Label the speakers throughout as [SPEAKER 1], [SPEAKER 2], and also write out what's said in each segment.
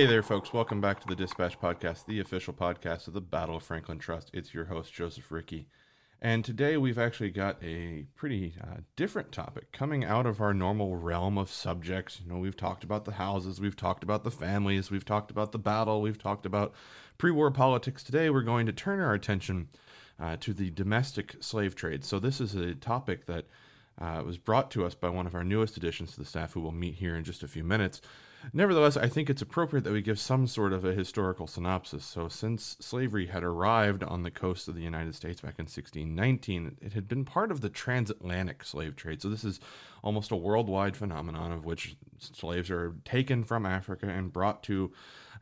[SPEAKER 1] Hey there, folks. Welcome back to the Dispatch Podcast, the official podcast of the Battle of Franklin Trust. It's your host, Joseph Ricky. And today we've actually got a pretty uh, different topic coming out of our normal realm of subjects. You know, we've talked about the houses, we've talked about the families, we've talked about the battle, we've talked about pre war politics. Today we're going to turn our attention uh, to the domestic slave trade. So, this is a topic that uh, was brought to us by one of our newest additions to the staff who will meet here in just a few minutes. Nevertheless, I think it's appropriate that we give some sort of a historical synopsis. So, since slavery had arrived on the coast of the United States back in 1619, it had been part of the transatlantic slave trade. So, this is almost a worldwide phenomenon of which slaves are taken from Africa and brought to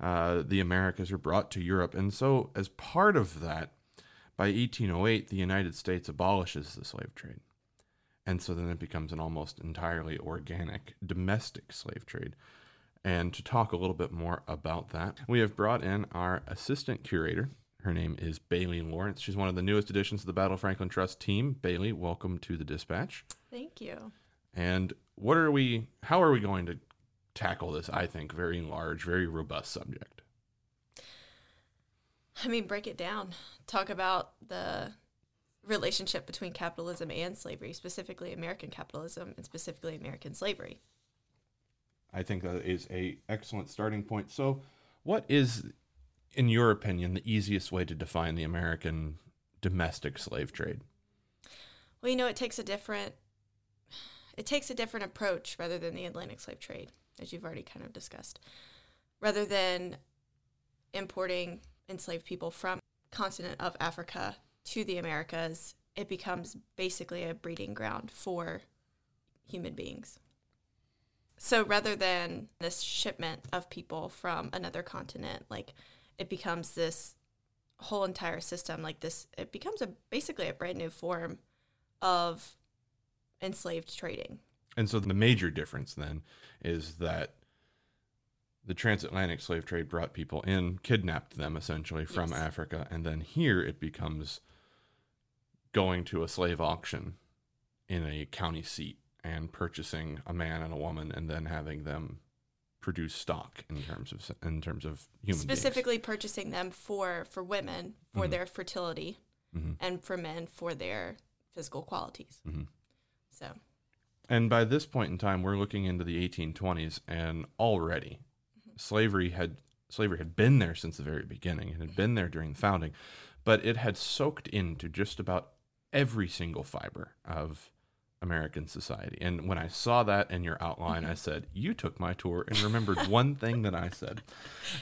[SPEAKER 1] uh, the Americas or brought to Europe. And so, as part of that, by 1808, the United States abolishes the slave trade. And so then it becomes an almost entirely organic domestic slave trade. And to talk a little bit more about that, we have brought in our assistant curator. Her name is Bailey Lawrence. She's one of the newest additions to the Battle Franklin Trust team. Bailey, welcome to the dispatch.
[SPEAKER 2] Thank you.
[SPEAKER 1] And what are we, how are we going to tackle this, I think, very large, very robust subject?
[SPEAKER 2] I mean, break it down. Talk about the relationship between capitalism and slavery, specifically American capitalism and specifically American slavery.
[SPEAKER 1] I think that is a excellent starting point. So, what is, in your opinion, the easiest way to define the American domestic slave trade?
[SPEAKER 2] Well, you know, it takes a different it takes a different approach rather than the Atlantic slave trade, as you've already kind of discussed. Rather than importing enslaved people from continent of Africa to the Americas, it becomes basically a breeding ground for human beings. So rather than this shipment of people from another continent, like it becomes this whole entire system, like this, it becomes a basically a brand new form of enslaved trading.
[SPEAKER 1] And so the major difference then is that the transatlantic slave trade brought people in, kidnapped them essentially from yes. Africa, and then here it becomes going to a slave auction in a county seat and purchasing a man and a woman and then having them produce stock in terms of in terms of human
[SPEAKER 2] specifically
[SPEAKER 1] beings.
[SPEAKER 2] purchasing them for for women for mm-hmm. their fertility mm-hmm. and for men for their physical qualities mm-hmm. so
[SPEAKER 1] and by this point in time we're looking into the 1820s and already mm-hmm. slavery had slavery had been there since the very beginning it had been there during the founding but it had soaked into just about every single fiber of American society. And when I saw that in your outline, I said, "You took my tour and remembered one thing that I said."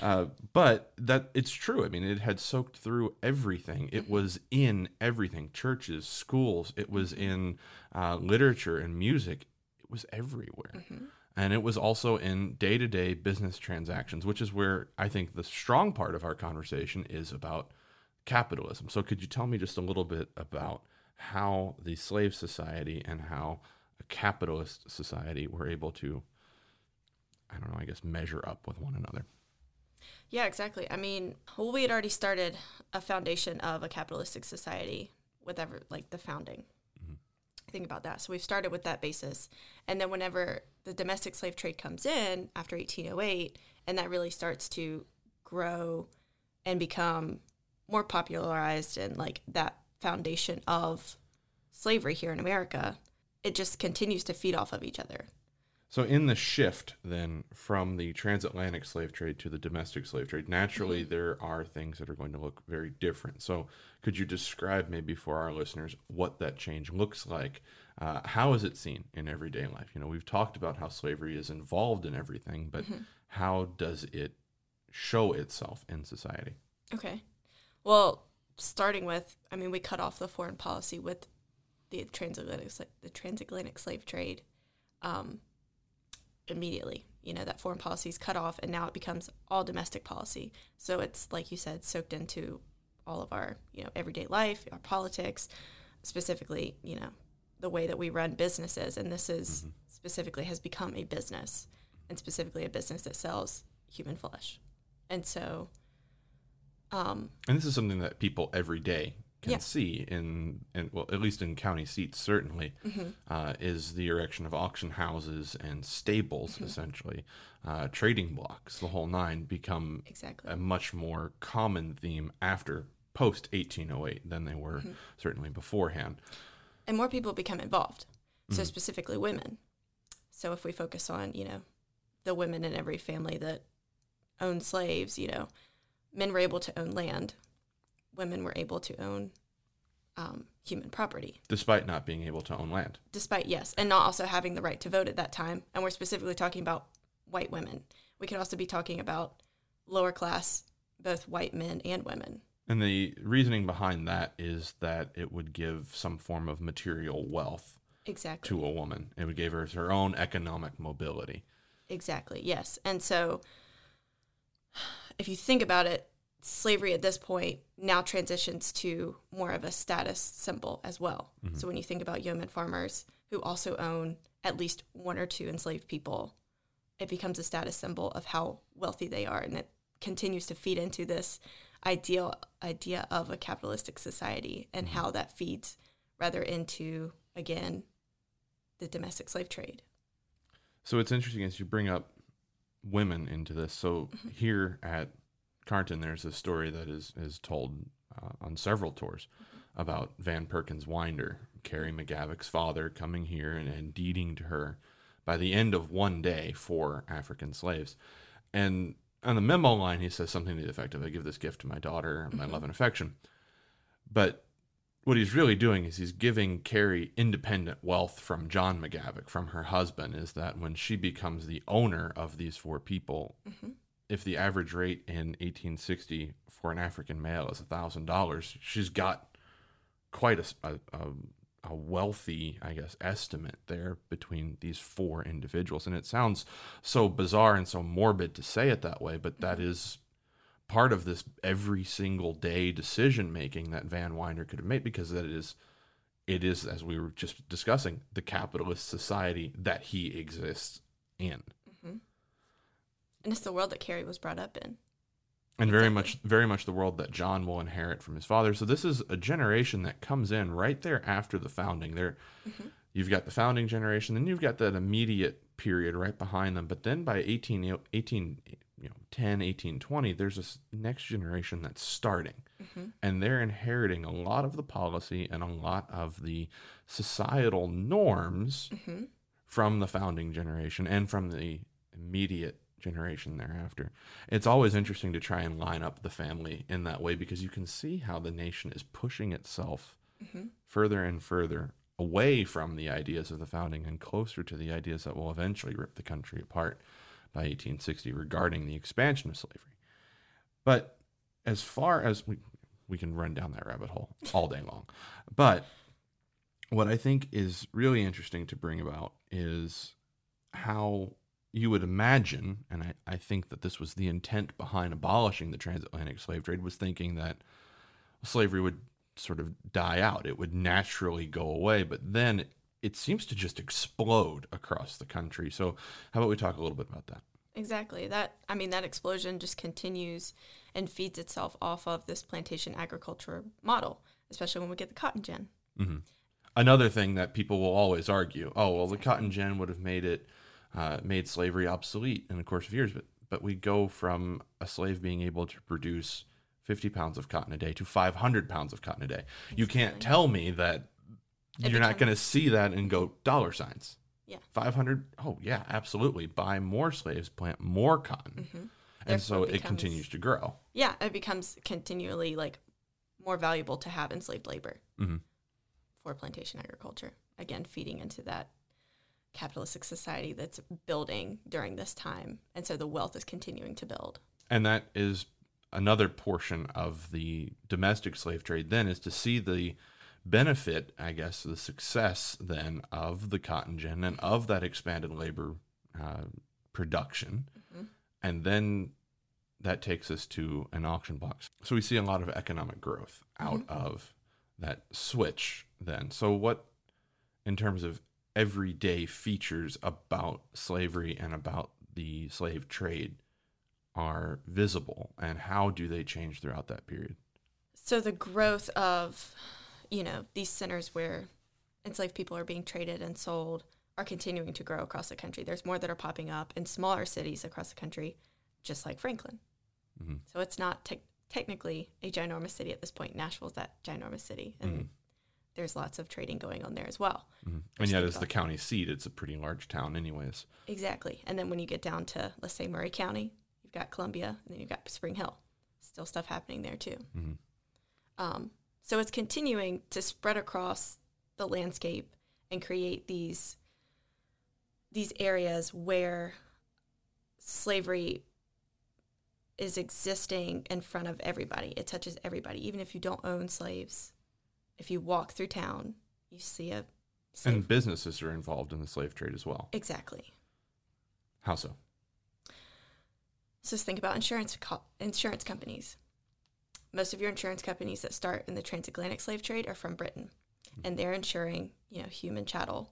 [SPEAKER 1] Uh, but that it's true. I mean, it had soaked through everything. It was in everything: churches, schools. It was in uh, literature and music. It was everywhere. Mm-hmm. And it was also in day to day business transactions, which is where I think the strong part of our conversation is about capitalism. So, could you tell me just a little bit about how the slave society and how a capitalist society were able to, I don't know, I guess measure up with one another.
[SPEAKER 2] Yeah, exactly. I mean, well, we had already started a foundation of a capitalistic society with ever like the founding. Mm-hmm. Think about that. So we've started with that basis, and then whenever the domestic slave trade comes in after 1808, and that really starts to grow and become more popularized, and like that foundation of slavery here in America, it just continues to feed off of each other.
[SPEAKER 1] So, in the shift then from the transatlantic slave trade to the domestic slave trade, naturally mm-hmm. there are things that are going to look very different. So, could you describe maybe for our listeners what that change looks like? Uh, how is it seen in everyday life? You know, we've talked about how slavery is involved in everything, but mm-hmm. how does it show itself in society?
[SPEAKER 2] Okay. Well, starting with, I mean, we cut off the foreign policy with the transatlantic the transatlantic slave trade um, immediately. You know that foreign policy is cut off, and now it becomes all domestic policy. So it's like you said, soaked into all of our you know everyday life, our politics, specifically you know the way that we run businesses, and this is mm-hmm. specifically has become a business, and specifically a business that sells human flesh, and so
[SPEAKER 1] um, and this is something that people every day can
[SPEAKER 2] Yeah.
[SPEAKER 1] see in, in well at least in county seats certainly
[SPEAKER 2] Mm-hmm.
[SPEAKER 1] uh, is the erection of auction houses and stables
[SPEAKER 2] Mm-hmm.
[SPEAKER 1] essentially uh, trading blocks the whole nine become
[SPEAKER 2] Exactly.
[SPEAKER 1] a much more common theme after post 1808 than they were
[SPEAKER 2] Mm-hmm.
[SPEAKER 1] certainly beforehand
[SPEAKER 2] and more people become involved. So
[SPEAKER 1] Mhm.
[SPEAKER 2] specifically women. So if we focus on, you know, the women in every family that owned slaves, you know, men were able to own land, women were able to own um, human property,
[SPEAKER 1] despite not being able to own land
[SPEAKER 2] despite yes, and not also having the right to vote at that time. And we're specifically talking about white women. We could also be talking about lower class, both white men and women.
[SPEAKER 1] And the reasoning behind that is that it would give some form of material wealth
[SPEAKER 2] Exactly.
[SPEAKER 1] to a woman. It would give her her own economic mobility.
[SPEAKER 2] Exactly, yes. And so if you think about it, slavery at this point now transitions to more of a status symbol as well. Mm-hmm. So when you think about yeoman farmers who also own at least one or two enslaved people, it becomes a status symbol of how wealthy they are and it continues to feed into this ideal idea of a capitalistic society and mm-hmm. how that feeds rather into again the domestic slave trade.
[SPEAKER 1] So it's interesting as you bring up women into this. So mm-hmm. here at Carnton, there's a story that is is told uh, on several tours mm-hmm. about Van Perkins Winder, Carrie McGavock's father, coming here and, and deeding to her by the end of one day for African slaves. And on the memo line, he says something to the effect of, "I give this gift to my daughter, my mm-hmm. love and affection." But what he's really doing is he's giving Carrie independent wealth from John McGavock, from her husband, is that when she becomes the owner of these four people, mm-hmm. if the average rate in 1860 for an African male is $1,000, she's got quite a a wealthy, I guess, estimate there between these four individuals. And it sounds so bizarre and so morbid to say it that way, but that mm-hmm. is part of this every single day decision making that Van Winder could have made because that is it is as we were just discussing the capitalist society that he exists in. Mm-hmm.
[SPEAKER 2] And it's the world that Carrie was brought up in.
[SPEAKER 1] and very much very much the world that John will inherit from his father. So this is a generation that comes in right there after the founding. There mm-hmm. you've got the founding generation then you've got that immediate period right behind them. But then by 18 18 you know 10 18 20 there's this next generation that's starting. Mm-hmm. And they're inheriting a lot of the policy and a lot of the societal norms mm-hmm. from the founding generation and from the immediate generation thereafter. It's always interesting to try and line up the family in that way because you can see how the nation is pushing itself mm-hmm. further and further away from the ideas of the founding and closer to the ideas that will eventually rip the country apart by 1860 regarding the expansion of slavery. But as far as we we can run down that rabbit hole all day long. But what I think is really interesting to bring about is how you would imagine, and I, I think that this was the intent behind abolishing the transatlantic slave trade, was thinking that slavery would sort of die out. It would naturally go away, but then it seems to just explode across the country. So, how about we talk a little bit about that?
[SPEAKER 2] Exactly. That I mean that explosion just continues and feeds itself off of this plantation agriculture model, especially when we get the cotton gin.
[SPEAKER 1] Another thing that people will always argue, oh well, the cotton gin would have made it uh, made slavery obsolete in the course of years, but but we go from a slave being able to produce 50 pounds of cotton a day to 500 pounds of cotton a day. You can't tell me that You're not going to see that and go dollar signs.
[SPEAKER 2] Yeah.
[SPEAKER 1] 500 oh yeah absolutely buy more slaves plant more cotton and so
[SPEAKER 2] it
[SPEAKER 1] it continues to grow
[SPEAKER 2] Yeah, it becomes continually like more valuable to have enslaved labor
[SPEAKER 1] Mhm.
[SPEAKER 2] for plantation agriculture. Again, feeding into that capitalistic society that's building during this time, and so the wealth is continuing to build.
[SPEAKER 1] and that is another portion of the domestic slave trade then is to see the benefit i guess the success then of the cotton gin and of that expanded labor uh, production. And then that takes us to an auction box. So we see a lot of economic growth out of that switch then. So what in terms of everyday features about slavery and about the slave trade are visible and how do they change throughout that period?
[SPEAKER 2] So the growth of, you know, these centers where enslaved people are being traded and sold are continuing to grow across the country. There's more that are popping up in smaller cities across the country, just like Franklin.
[SPEAKER 1] Mhm.
[SPEAKER 2] So it's not te- technically a ginormous city at this point. Nashville's that ginormous city, and
[SPEAKER 1] Mhm.
[SPEAKER 2] there's lots of trading going on there as well.
[SPEAKER 1] Mhm. And yet, as the county seat, it's a pretty large town, anyways.
[SPEAKER 2] Exactly. And then when you get down to, let's say, Maury County, you've got Columbia, and then you've got Spring Hill. Still stuff happening there too.
[SPEAKER 1] hmm
[SPEAKER 2] Um, so it's continuing to spread across the landscape and create these these areas where slavery is existing in front of everybody. It touches everybody, even if you don't own slaves. If you walk through town, you see a slave.
[SPEAKER 1] And businesses are involved in the slave trade as well.
[SPEAKER 2] exactly.
[SPEAKER 1] How so?
[SPEAKER 2] So just think about insurance co- insurance companies. Most of your insurance companies that start in the transatlantic slave trade are from Britain, and they're insuring you know human chattel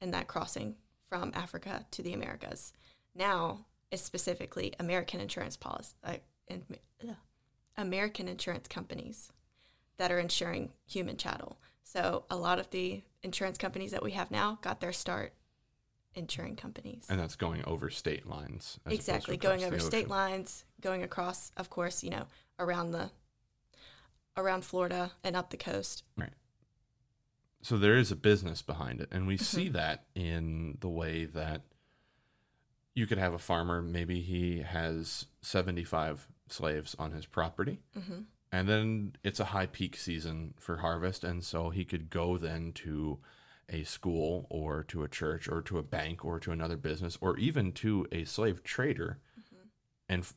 [SPEAKER 2] in that crossing from Africa to the Americas. Now it's specifically American insurance policy, uh, and, American insurance companies that are insuring human chattel. So a lot of the insurance companies that we have now got their start insuring companies.
[SPEAKER 1] And that's going over state lines. as opposed to
[SPEAKER 2] Exactly, going over state lines, going across, of course, you know, around the around Florida and up the coast. Right.
[SPEAKER 1] So there is a business behind it, and we see
[SPEAKER 2] Mhm.
[SPEAKER 1] that in the way that you could have a farmer. Maybe he has seventy-five slaves on his property,
[SPEAKER 2] hmm
[SPEAKER 1] and then it's a high peak season for harvest, and so he could go then to a school or to a church or to a bank or to another business or even to a slave trader and f-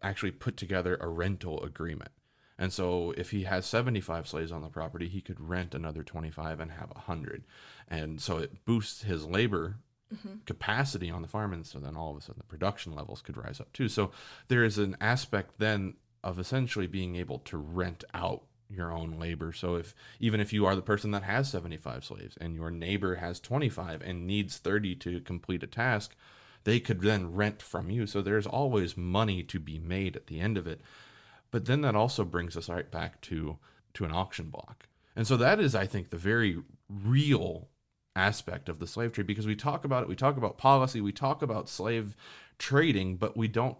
[SPEAKER 1] actually put together a rental agreement. And so if he has 75 slaves on the property, he could rent another 25 and have 100. And so it boosts his labor
[SPEAKER 2] hmm
[SPEAKER 1] capacity on the farm and so then all of a sudden the production levels could rise up too. So there is an aspect then of essentially being able to rent out your own labor. So if even if you are the person that has 75 slaves and your neighbor has 25 and needs 30 to complete a task, they could then rent from you. So there's always money to be made at the end of it. But then that also brings us right back to to an auction block. And so that is I think the very real aspect of the slave trade because we talk about it, we talk about policy, we talk about slave trading, but we don't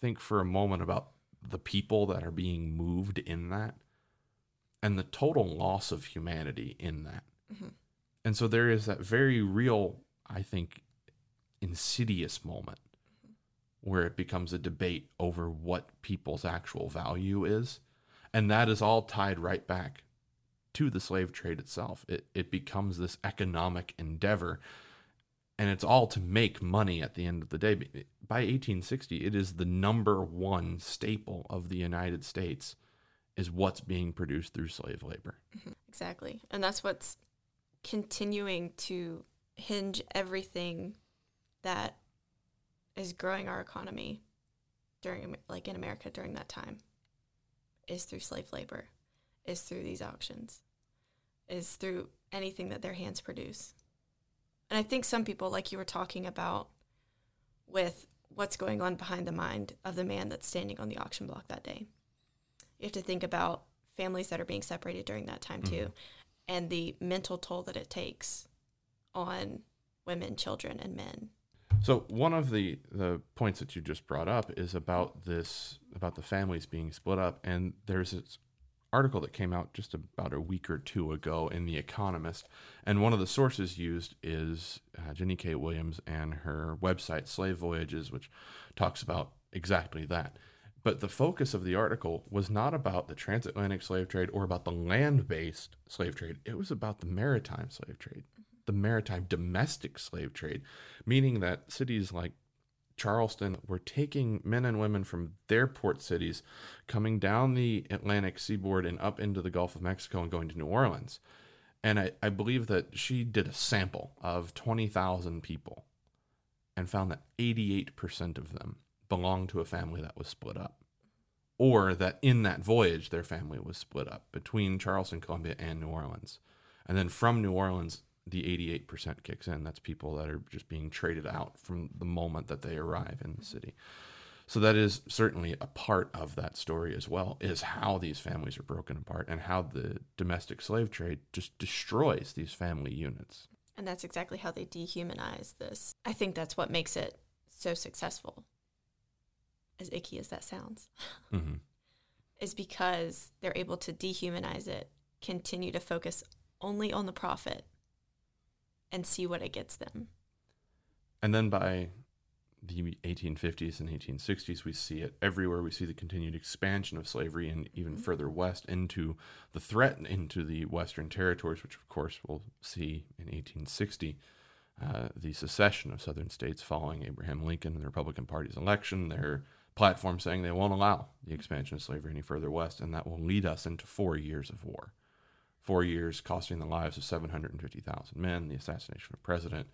[SPEAKER 1] think for a moment about the people that are being moved in that and the total loss of humanity in that.
[SPEAKER 2] Mhm.
[SPEAKER 1] And so there is that very real, I think, insidious moment where it becomes a debate over what people's actual value is. And that is all tied right back to the slave trade itself. It, it becomes this economic endeavor, and it's all to make money at the end of the day. By 1860, it is the number one staple of the United States is what's being produced through slave labor. Mm-hmm.
[SPEAKER 2] Exactly. And that's what's continuing to hinge everything that is growing our economy during like in America during that time is through slave labor, is through these auctions, is through anything that their hands produce. And I think some people like you were talking about with what's going on behind the mind of the man that's standing on the auction block that day. You have to think about families that are being separated during that time too
[SPEAKER 1] Mhm.
[SPEAKER 2] and the mental toll that it takes on women, children, and men.
[SPEAKER 1] So one of the the points that you just brought up is about this about the families being split up, and there's this article that came out just about a week or two ago in the Economist, and one of the sources used is uh, Jennie K. Williams and her website Slave Voyages, which talks about exactly that. But the focus of the article was not about the transatlantic slave trade or about the land based slave trade. It was about the maritime slave trade, the maritime domestic slave trade, meaning that cities like Charleston were taking men and women from their port cities, coming down the Atlantic seaboard and up into the Gulf of Mexico and going to New Orleans. And I, I believe that she did a sample of 20,000 people and found that 88% of them belonged to a family that was split up. Or that in that voyage, their family was split up between Charleston, Columbia, and New Orleans. And then from New Orleans, the 88% kicks in. That's people that are just being traded out from the moment that they arrive in the city. So that is certainly a part of that story as well, is how these families are broken apart and how the domestic slave trade just destroys these family units.
[SPEAKER 2] And that's exactly how they dehumanize this. I think that's what makes it so successful, as icky as that sounds,
[SPEAKER 1] Mm-hmm.
[SPEAKER 2] is because they're able to dehumanize it, continue to focus only on the profit, and see what it gets them.
[SPEAKER 1] And then by the 1850s and 1860s, we see it everywhere. We see the continued expansion of slavery and even further west into the threat into the Western territories, which of course we'll see in 1860. Uh, the secession of southern states following Abraham Lincoln and the Republican Party's election, their platform saying they won't allow the expansion of slavery any further west, and that will lead us into four years of war. Four years costing the lives of 750,000 men, the assassination of a president,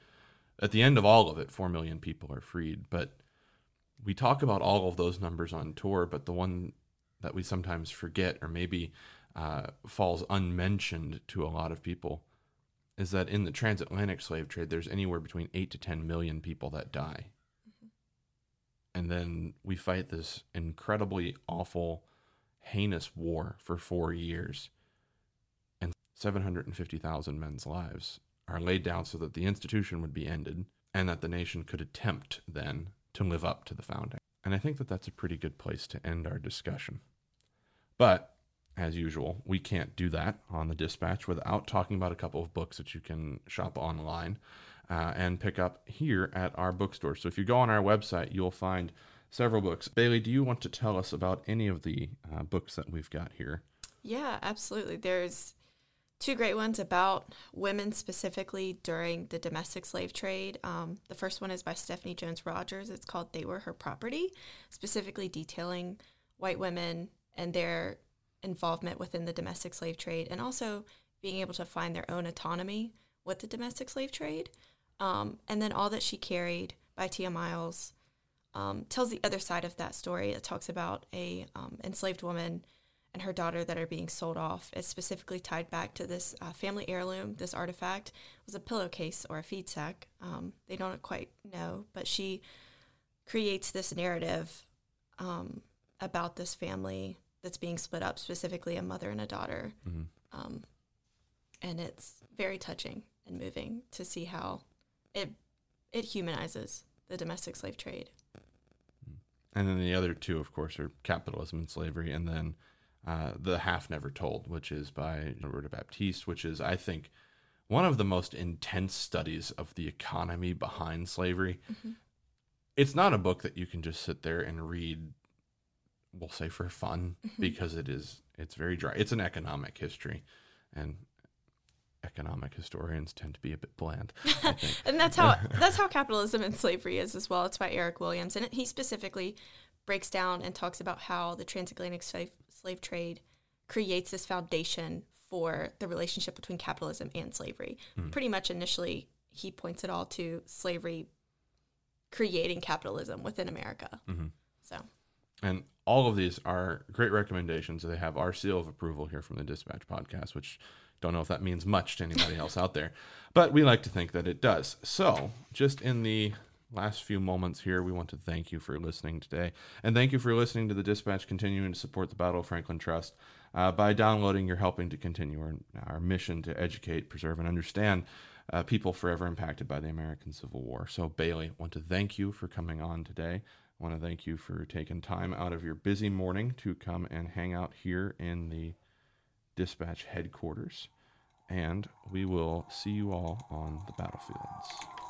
[SPEAKER 1] at the end of all of it, 4 million people are freed. But we talk about all of those numbers on tour, but the one that we sometimes forget or maybe uh, falls unmentioned to a lot of people is that in the transatlantic slave trade, there's anywhere between 8 to 10 million people that die. And then we fight this incredibly awful, heinous war for four years. And 750,000 men's lives are laid down so that the institution would be ended and that the nation could attempt then to live up to the founding. And I think that that's a pretty good place to end our discussion. But as usual, we can't do that on the dispatch without talking about a couple of books that you can shop online uh, and pick up here at our bookstore. So if you go on our website, you'll find several books. Bailey, do you want to tell us about any of the uh, books that we've got here?
[SPEAKER 2] Yeah, absolutely. There's two great ones about women specifically during the domestic slave trade. Um, the first one is by Stephanie Jones Rogers. It's called They Were Her Property, specifically detailing white women and their involvement within the domestic slave trade and also being able to find their own autonomy with the domestic slave trade. Um, and then All That She Carried by Tiya Miles um, tells the other side of that story. It talks about a um, enslaved woman and her daughter that are being sold off. It's specifically tied back to this uh, family heirloom. This artifact was a pillowcase or a feed sack. Um, they don't quite know, but she creates this narrative um, about this family that's being split up, specifically a mother and a daughter.
[SPEAKER 1] Mhm.
[SPEAKER 2] Um, and it's very touching and moving to see how it it humanizes the domestic slave trade.
[SPEAKER 1] And then the other two, of course, are Capitalism and Slavery, and then uh, The Half Never Told, which is by Roberta Baptiste, which is, I think, one of the most intense studies of the economy behind slavery. It's not a book that you can just sit there and read, we'll say for fun, because it is it's very dry. It's an economic history, and economic historians tend to be a bit bland.
[SPEAKER 2] And that's how that's how capitalism and slavery is as well. It's by Eric Williams, and he specifically breaks down and talks about how the transatlantic slave, slave trade creates this foundation for the relationship between capitalism and slavery. Pretty much initially, he points it all to slavery creating capitalism within America.
[SPEAKER 1] Mhm.
[SPEAKER 2] So
[SPEAKER 1] And all of these are great recommendations. They have our seal of approval here from the Dispatch podcast, which don't know if that means much to anybody else out there, but we like to think that it does. So, just in the last few moments here, we want to thank you for listening today. And thank you for listening to the Dispatch, continuing to support the Battle of Franklin Trust. Uh, by downloading, you're helping to continue our, our mission to educate, preserve, and understand uh, people forever impacted by the American Civil War. So, Bailey, I want to thank you for coming on today. I want to thank you for taking time out of your busy morning to come and hang out here in the Dispatch headquarters. And we will see you all on the battlefields.